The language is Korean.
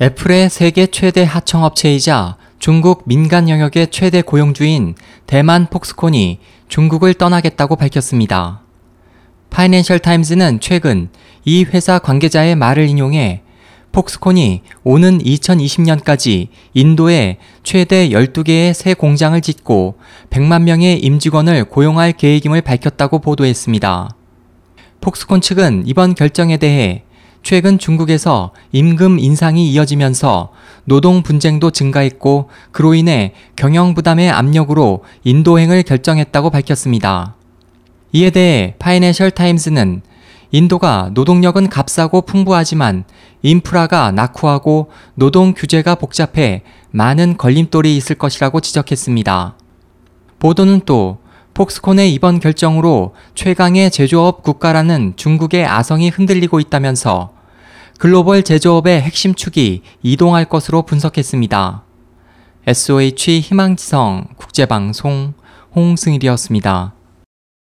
애플의 세계 최대 하청업체이자 중국 민간 영역의 최대 고용주인 대만 폭스콘이 중국을 떠나겠다고 밝혔습니다. 파이낸셜 타임즈는 최근 이 회사 관계자의 말을 인용해 폭스콘이 오는 2020년까지 인도에 최대 12개의 새 공장을 짓고 100만 명의 임직원을 고용할 계획임을 밝혔다고 보도했습니다. 폭스콘 측은 이번 결정에 대해 최근 중국에서 임금 인상이 이어지면서 노동 분쟁도 증가했고 그로 인해 경영 부담의 압력으로 인도행을 결정했다고 밝혔습니다. 이에 대해 파이낸셜 타임스는 인도가 노동력은 값싸고 풍부하지만 인프라가 낙후하고 노동 규제가 복잡해 많은 걸림돌이 있을 것이라고 지적했습니다. 보도는 또 폭스콘의 이번 결정으로 최강의 제조업 국가라는 중국의 아성이 흔들리고 있다면서 글로벌 제조업의 핵심 축이 이동할 것으로 분석했습니다. SOH 희망지성 국제방송 홍승일이었습니다.